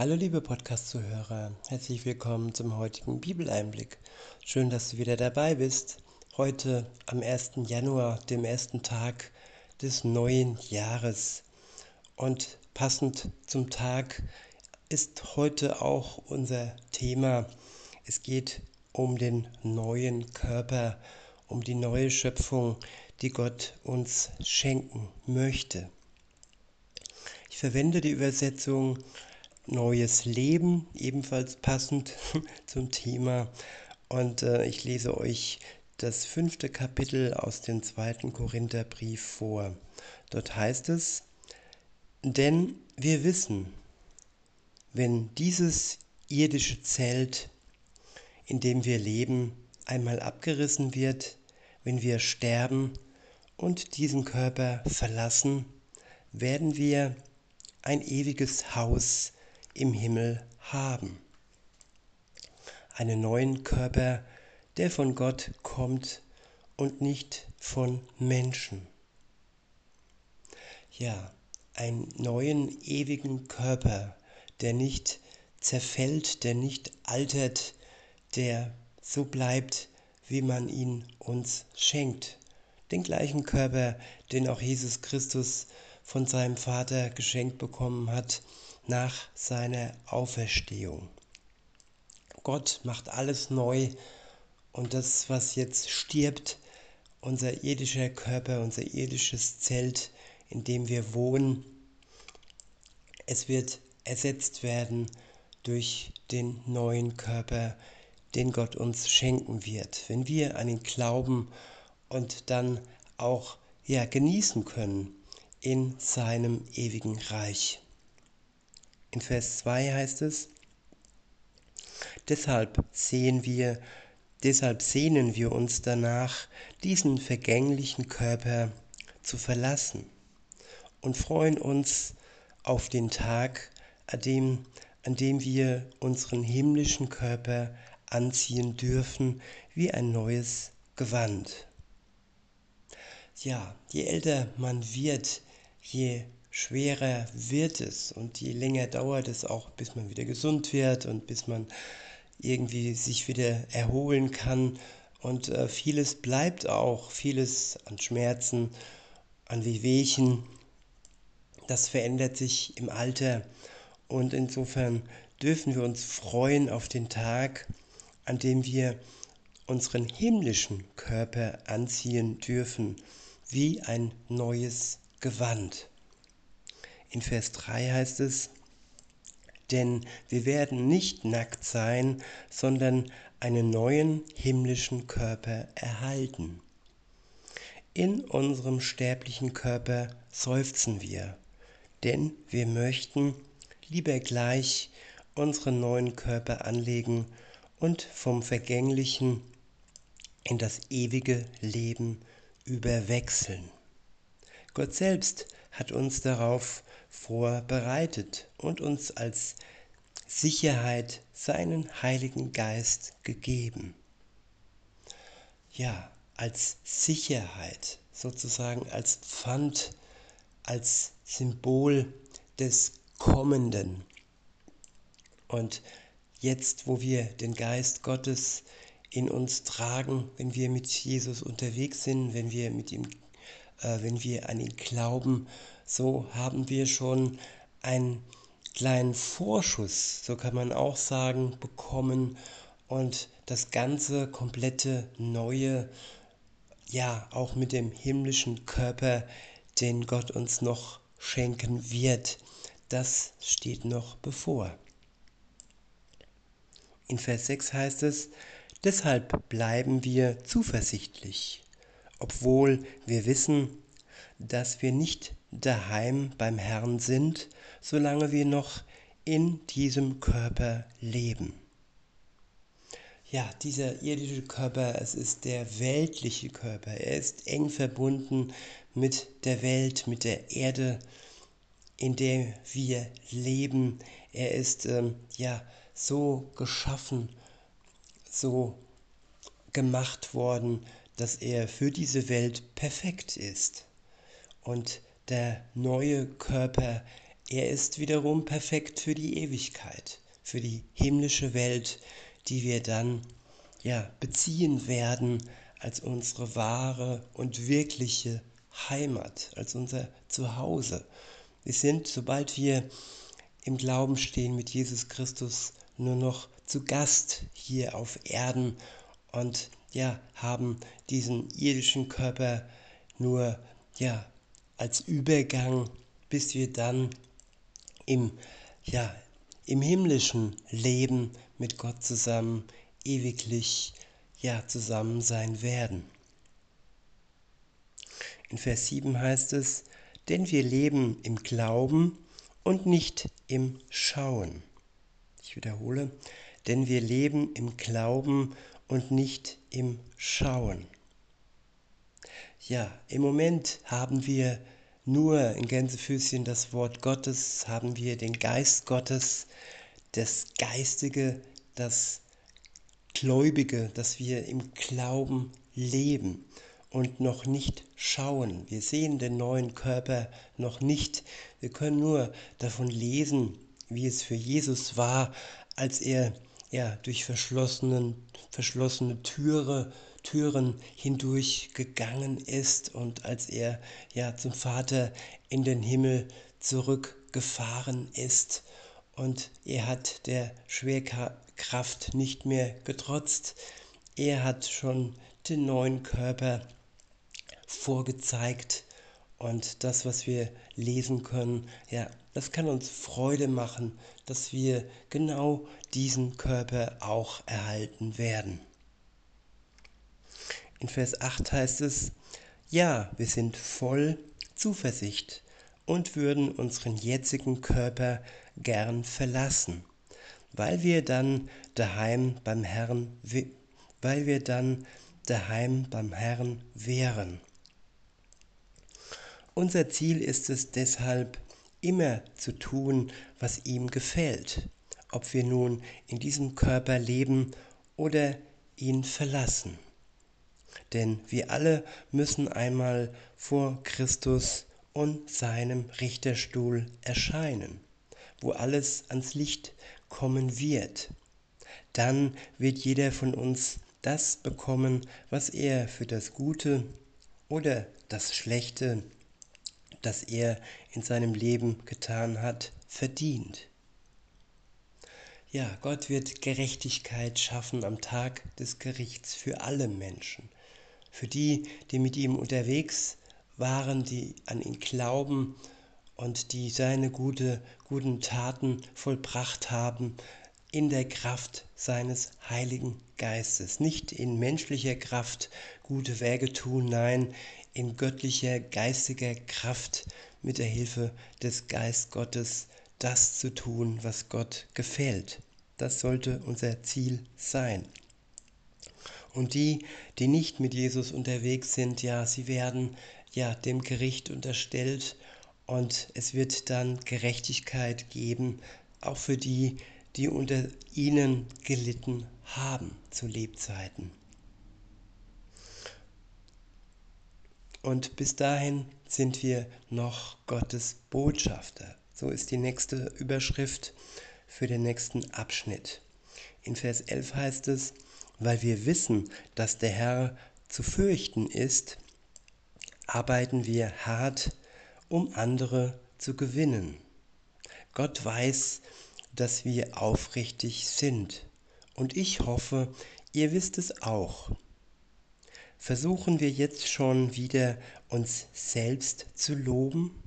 Hallo liebe Podcast-Zuhörer, herzlich willkommen zum heutigen Bibeleinblick. Schön, dass du wieder dabei bist. Heute am 1. Januar, dem ersten Tag des neuen Jahres. Und passend zum Tag ist heute auch unser Thema. Es geht um den neuen Körper, um die neue Schöpfung, die Gott uns schenken möchte. Ich verwende die Übersetzung Neues Leben, ebenfalls passend zum Thema. Und äh, ich lese euch das fünfte Kapitel aus dem zweiten Korintherbrief vor. Dort heißt es, denn wir wissen, wenn dieses irdische Zelt, in dem wir leben, einmal abgerissen wird, wenn wir sterben und diesen Körper verlassen, werden wir ein ewiges Haus im Himmel haben. Einen neuen Körper, der von Gott kommt und nicht von Menschen. Ja, einen neuen ewigen Körper, der nicht zerfällt, der nicht altert, der so bleibt, wie man ihn uns schenkt. Den gleichen Körper, den auch Jesus Christus von seinem Vater geschenkt bekommen hat, nach seiner Auferstehung. Gott macht alles neu und das, was jetzt stirbt, unser irdischer Körper, unser irdisches Zelt, in dem wir wohnen, es wird ersetzt werden durch den neuen Körper, den Gott uns schenken wird, wenn wir an ihn glauben und dann auch ja, genießen können in seinem ewigen Reich. In Vers 2 heißt es, deshalb sehen wir, deshalb sehnen wir uns danach, diesen vergänglichen Körper zu verlassen und freuen uns auf den Tag, an dem, an dem wir unseren himmlischen Körper anziehen dürfen wie ein neues Gewand. Ja, je älter man wird, je schwerer wird es und je länger dauert es auch, bis man wieder gesund wird und bis man irgendwie sich wieder erholen kann. Und äh, vieles bleibt auch, vieles an Schmerzen, an Wehwehchen, das verändert sich im Alter. Und insofern dürfen wir uns freuen auf den Tag, an dem wir unseren himmlischen Körper anziehen dürfen, wie ein neues Gewand. In Vers 3 heißt es, denn wir werden nicht nackt sein, sondern einen neuen himmlischen Körper erhalten. In unserem sterblichen Körper seufzen wir, denn wir möchten lieber gleich unseren neuen Körper anlegen und vom vergänglichen in das ewige Leben überwechseln. Gott selbst hat uns darauf vorbereitet und uns als Sicherheit seinen Heiligen Geist gegeben. Ja, als Sicherheit, sozusagen als Pfand, als Symbol des Kommenden. Und jetzt, wo wir den Geist Gottes in uns tragen, wenn wir mit Jesus unterwegs sind, wenn wir mit ihm, wenn wir an ihn glauben, so haben wir schon einen kleinen Vorschuss, so kann man auch sagen, bekommen und das ganze komplette neue, ja, auch mit dem himmlischen Körper, den Gott uns noch schenken wird, das steht noch bevor. In Vers 6 heißt es, deshalb bleiben wir zuversichtlich, obwohl wir wissen, dass wir nicht daheim beim Herrn sind, solange wir noch in diesem Körper leben. Ja, dieser irdische Körper, es ist der weltliche Körper. Er ist eng verbunden mit der Welt, mit der Erde, in der wir leben. Er ist ähm, ja so geschaffen, so gemacht worden, dass er für diese Welt perfekt ist. Und der neue Körper, er ist wiederum perfekt für die Ewigkeit, für die himmlische Welt, die wir dann ja beziehen werden als unsere wahre und wirkliche Heimat, als unser Zuhause. Wir sind, sobald wir im Glauben stehen mit Jesus Christus, nur noch zu Gast hier auf Erden und ja, haben diesen irdischen Körper nur ja als Übergang, bis wir dann im ja im himmlischen Leben mit Gott zusammen ewiglich ja zusammen sein werden. In Vers 7 heißt es, denn wir leben im Glauben und nicht im Schauen. Ich wiederhole, denn wir leben im Glauben und nicht im Schauen. Ja, im Moment haben wir nur in Gänsefüßchen das Wort Gottes, haben wir den Geist Gottes, das Geistige, das Gläubige, dass wir im Glauben leben und noch nicht schauen. Wir sehen den neuen Körper noch nicht. Wir können nur davon lesen, wie es für Jesus war, als er ja, durch verschlossenen, verschlossene Türe, Türen hindurch gegangen ist und als er ja zum Vater in den Himmel zurückgefahren ist und er hat der Schwerkraft nicht mehr getrotzt. Er hat schon den neuen Körper vorgezeigt und das, was wir lesen können, ja, das kann uns Freude machen, dass wir genau diesen Körper auch erhalten werden. In Vers 8 heißt es, ja, wir sind voll Zuversicht und würden unseren jetzigen Körper gern verlassen, weil wir dann daheim beim Herrn, weil wir dann daheim beim Herrn wären. Unser Ziel ist es deshalb, immer zu tun, was ihm gefällt, ob wir nun in diesem Körper leben oder ihn verlassen. Denn wir alle müssen einmal vor Christus und seinem Richterstuhl erscheinen, wo alles ans Licht kommen wird. Dann wird jeder von uns das bekommen, was er für das Gute oder das Schlechte das er in seinem Leben getan hat, verdient. Ja, Gott wird Gerechtigkeit schaffen am Tag des Gerichts für alle Menschen. Für die, die mit ihm unterwegs waren, die an ihn glauben und die seine gute, guten Taten vollbracht haben in der Kraft seines Heiligen Geistes. Nicht in menschlicher Kraft gute Werke tun, nein, in göttlicher, geistiger Kraft mit der Hilfe des Geist Gottes das zu tun, was Gott gefällt. Das sollte unser Ziel sein. Und die, die nicht mit Jesus unterwegs sind, ja, sie werden ja dem Gericht unterstellt und es wird dann Gerechtigkeit geben, auch für die, die unter ihnen gelitten haben zu Lebzeiten. Und bis dahin sind wir noch Gottes Botschafter. So ist die nächste Überschrift für den nächsten Abschnitt. In Vers 11 heißt es, weil wir wissen, dass der Herr zu fürchten ist, arbeiten wir hart, um andere zu gewinnen. Gott weiß, dass wir aufrichtig sind. Und ich hoffe, ihr wisst es auch. Versuchen wir jetzt schon wieder uns selbst zu loben?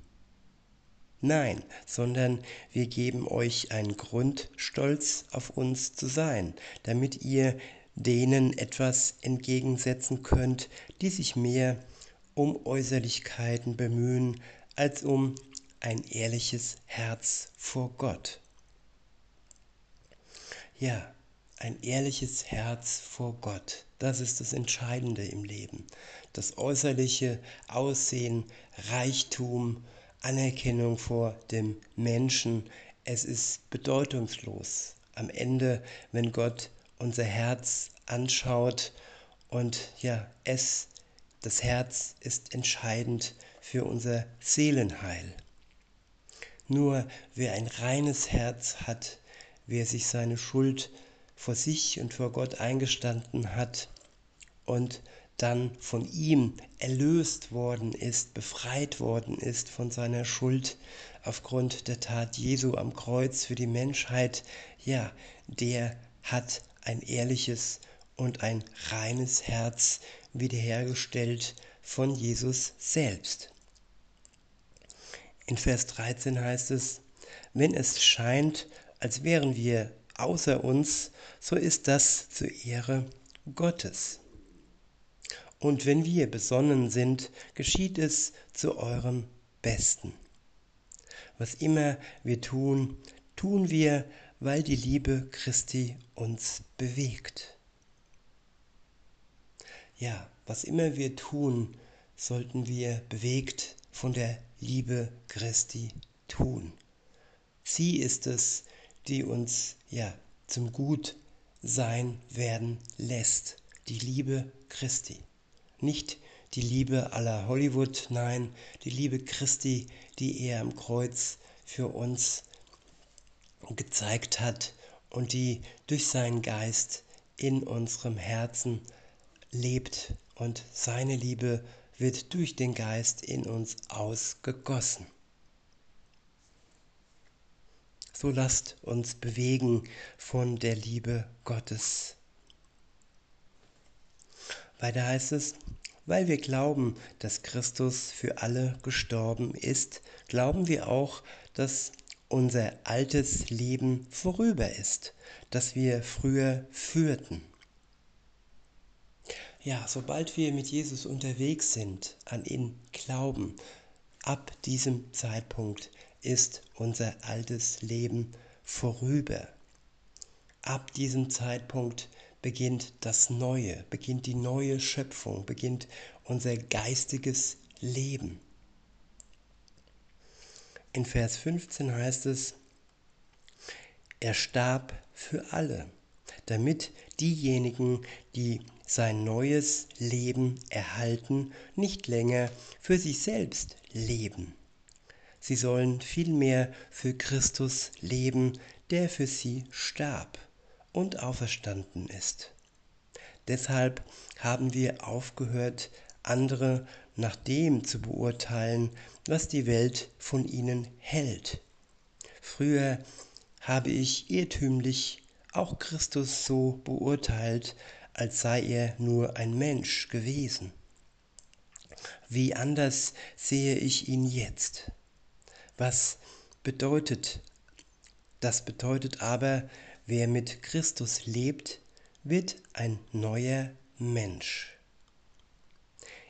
Nein, sondern wir geben euch einen Grund, stolz auf uns zu sein, damit ihr denen etwas entgegensetzen könnt, die sich mehr um Äußerlichkeiten bemühen, als um ein ehrliches Herz vor Gott. Ja, ein ehrliches Herz vor Gott. Das ist das Entscheidende im Leben. Das äußerliche Aussehen, Reichtum, Anerkennung vor dem Menschen, es ist bedeutungslos. Am Ende, wenn Gott unser Herz anschaut und ja, es, das Herz ist entscheidend für unser Seelenheil. Nur wer ein reines Herz hat, wer sich seine Schuld vor sich und vor Gott eingestanden hat und dann von ihm erlöst worden ist, befreit worden ist von seiner Schuld aufgrund der Tat Jesu am Kreuz für die Menschheit, ja, der hat ein ehrliches und ein reines Herz wiederhergestellt von Jesus selbst. In Vers 13 heißt es, wenn es scheint, als wären wir außer uns, so ist das zur Ehre Gottes. Und wenn wir besonnen sind, geschieht es zu eurem Besten. Was immer wir tun, tun wir, weil die Liebe Christi uns bewegt. Ja, was immer wir tun, sollten wir bewegt von der Liebe Christi tun. Sie ist es, die uns ja zum Gutsein werden lässt, die Liebe Christi. Nicht die Liebe aller Hollywood, nein, die Liebe Christi, die er am Kreuz für uns gezeigt hat und die durch seinen Geist in unserem Herzen lebt und seine Liebe wird durch den Geist in uns ausgegossen. So lasst uns bewegen von der Liebe Gottes. Weiter heißt es, weil wir glauben, dass Christus für alle gestorben ist, glauben wir auch, dass unser altes Leben vorüber ist, das wir früher führten. Ja, sobald wir mit Jesus unterwegs sind, an ihn glauben, ab diesem Zeitpunkt ist unser altes Leben vorüber. Ab diesem Zeitpunkt beginnt das Neue, beginnt die neue Schöpfung, beginnt unser geistiges Leben. In Vers 15 heißt es, er starb für alle, damit diejenigen, die sein neues Leben erhalten, nicht länger für sich selbst leben. Sie sollen vielmehr für Christus leben, der für sie starb und auferstanden ist. Deshalb haben wir aufgehört, andere nach dem zu beurteilen, was die Welt von ihnen hält. Früher habe ich irrtümlich auch Christus so beurteilt, als sei er nur ein Mensch gewesen. Wie anders sehe ich ihn jetzt. Was bedeutet das bedeutet aber, wer mit Christus lebt, wird ein neuer Mensch.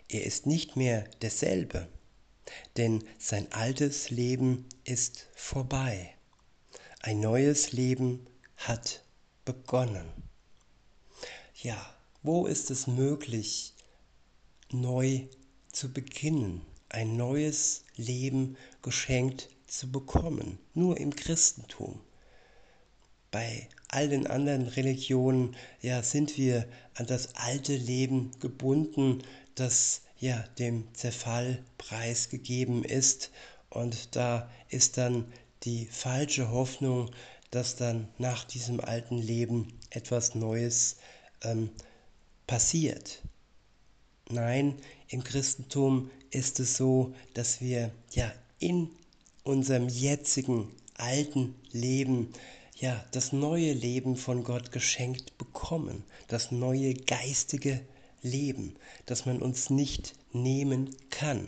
Er ist nicht mehr derselbe, denn sein altes Leben ist vorbei. Ein neues Leben hat begonnen ja, wo ist es möglich, neu zu beginnen, ein neues Leben geschenkt zu bekommen? Nur im Christentum. Bei all den anderen Religionen ja, sind wir an das alte Leben gebunden, das ja dem Zerfall preisgegeben ist. Und da ist dann die falsche Hoffnung, dass dann nach diesem alten Leben etwas Neues ähm, passiert. Nein, im Christentum ist es so, dass wir ja in unserem jetzigen alten Leben ja das neue Leben von Gott geschenkt bekommen, das neue geistige Leben, das man uns nicht nehmen kann.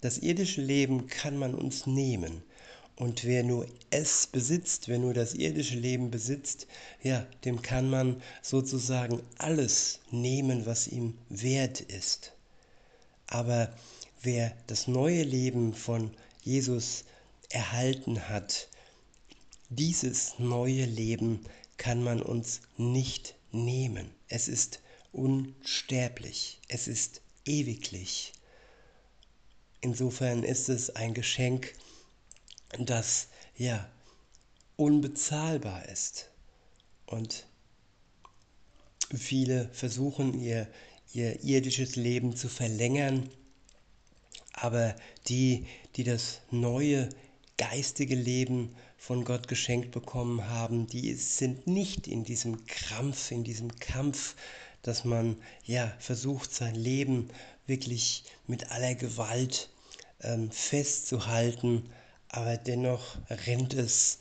Das irdische Leben kann man uns nehmen, und wer nur es besitzt, wer nur das irdische Leben besitzt, ja, dem kann man sozusagen alles nehmen, was ihm wert ist. Aber wer das neue Leben von Jesus erhalten hat, dieses neue Leben kann man uns nicht nehmen. Es ist unsterblich, es ist ewiglich. Insofern ist es ein Geschenk, das ja unbezahlbar ist. Und viele versuchen ihr, ihr irdisches Leben zu verlängern, aber die, die das neue geistige Leben von Gott geschenkt bekommen haben, die sind nicht in diesem Krampf, in diesem Kampf, dass man ja versucht, sein Leben wirklich mit aller Gewalt ähm, festzuhalten, aber dennoch rennt es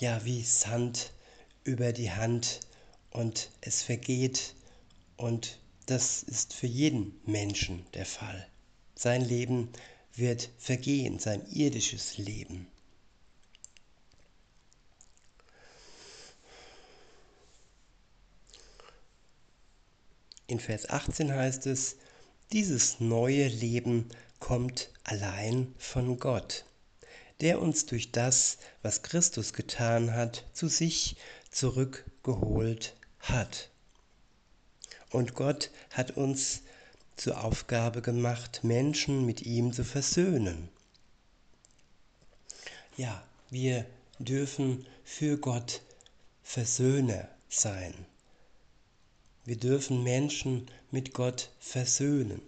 ja wie Sand über die Hand und es vergeht und das ist für jeden Menschen der Fall. Sein Leben wird vergehen, sein irdisches Leben. In Vers 18 heißt es, dieses neue Leben kommt allein von Gott, der uns durch das, was Christus getan hat, zu sich zurückgeholt hat. Und Gott hat uns zur Aufgabe gemacht, Menschen mit ihm zu versöhnen. Ja, wir dürfen für Gott Versöhner sein. Wir dürfen Menschen mit Gott versöhnen.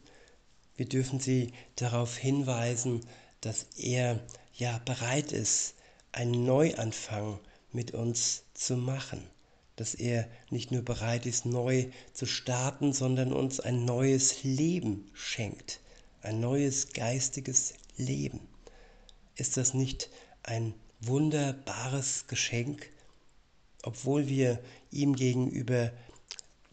Wir dürfen sie darauf hinweisen, dass er ja bereit ist, einen Neuanfang mit uns zu machen. Dass er nicht nur bereit ist, neu zu starten, sondern uns ein neues Leben schenkt. Ein neues geistiges Leben. Ist das nicht ein wunderbares Geschenk? Obwohl wir ihm gegenüber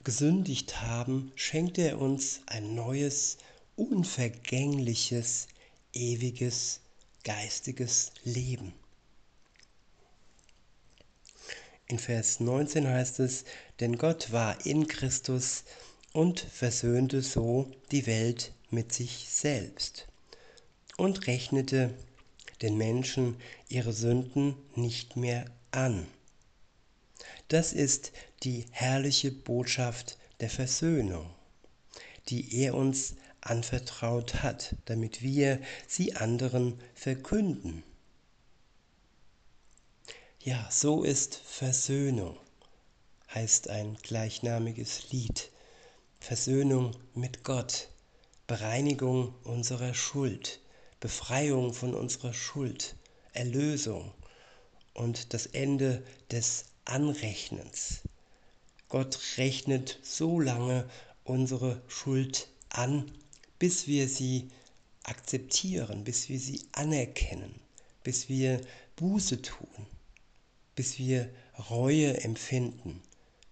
gesündigt haben, schenkt er uns ein neues, unvergängliches, ewiges, geistiges Leben. In Vers 19 heißt es, denn Gott war in Christus und versöhnte so die Welt mit sich selbst und rechnete den Menschen ihre Sünden nicht mehr an. Das ist die herrliche Botschaft der Versöhnung, die er uns anvertraut hat, damit wir sie anderen verkünden. Ja, so ist Versöhnung, heißt ein gleichnamiges Lied. Versöhnung mit Gott, Bereinigung unserer Schuld, Befreiung von unserer Schuld, Erlösung und das Ende des Anrechnens. Gott rechnet so lange unsere Schuld an, bis wir sie akzeptieren, bis wir sie anerkennen, bis wir Buße tun, bis wir Reue empfinden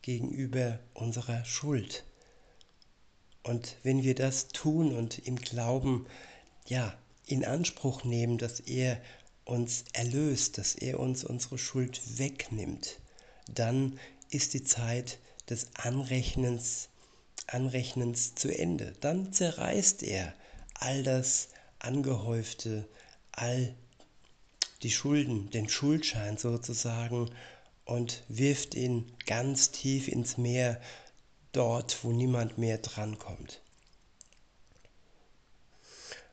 gegenüber unserer Schuld. Und wenn wir das tun und im Glauben ja in Anspruch nehmen, dass er uns erlöst, dass er uns unsere Schuld wegnimmt, dann ist die Zeit des Anrechnens, Anrechnens zu Ende. Dann zerreißt er all das Angehäufte, all die Schulden, den Schuldschein sozusagen und wirft ihn ganz tief ins Meer, dort, wo niemand mehr drankommt.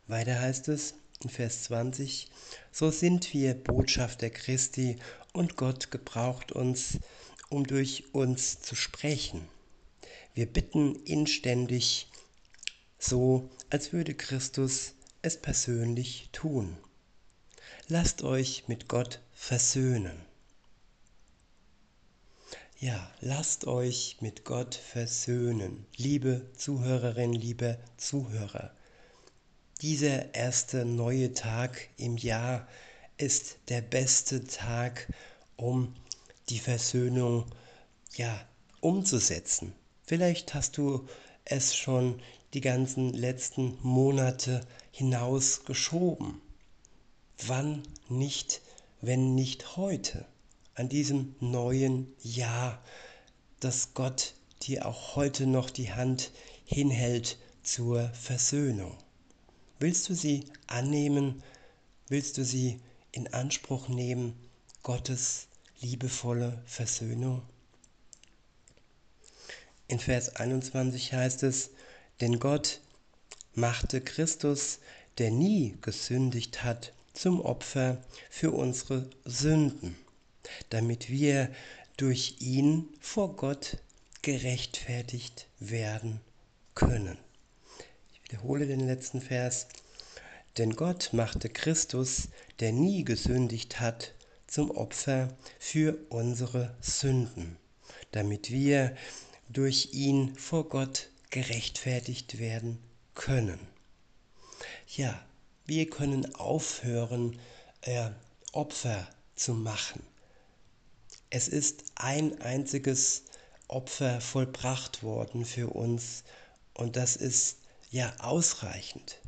Weiter heißt es in Vers 20, so sind wir Botschafter Christi und Gott gebraucht uns, um durch uns zu sprechen. Wir bitten inständig, so als würde Christus es persönlich tun. Lasst euch mit Gott versöhnen. Ja, lasst euch mit Gott versöhnen, liebe Zuhörerinnen, liebe Zuhörer. Dieser erste neue Tag im Jahr ist der beste Tag, um die Versöhnung ja umzusetzen. Vielleicht hast du es schon die ganzen letzten Monate hinaus geschoben. Wann nicht, wenn nicht heute, an diesem neuen Jahr, dass Gott dir auch heute noch die Hand hinhält zur Versöhnung. Willst du sie annehmen? Willst du sie in Anspruch nehmen, Gottes liebevolle Versöhnung? In Vers 21 heißt es, denn Gott machte Christus, der nie gesündigt hat, zum Opfer für unsere Sünden, damit wir durch ihn vor Gott gerechtfertigt werden können. Ich wiederhole den letzten Vers. Denn Gott machte Christus, der nie gesündigt hat, zum Opfer für unsere Sünden, damit wir durch ihn vor Gott gerechtfertigt werden können. Ja, wir können aufhören, äh, Opfer zu machen. Es ist ein einziges Opfer vollbracht worden für uns und das ist ja ausreichend.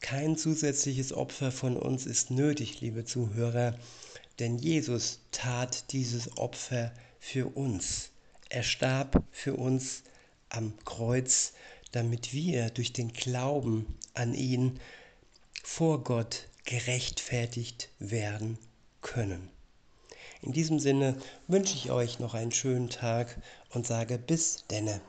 Kein zusätzliches Opfer von uns ist nötig, liebe Zuhörer, denn Jesus tat dieses Opfer für uns. Er starb für uns am Kreuz, damit wir durch den Glauben an ihn vor Gott gerechtfertigt werden können. In diesem Sinne wünsche ich euch noch einen schönen Tag und sage bis denne.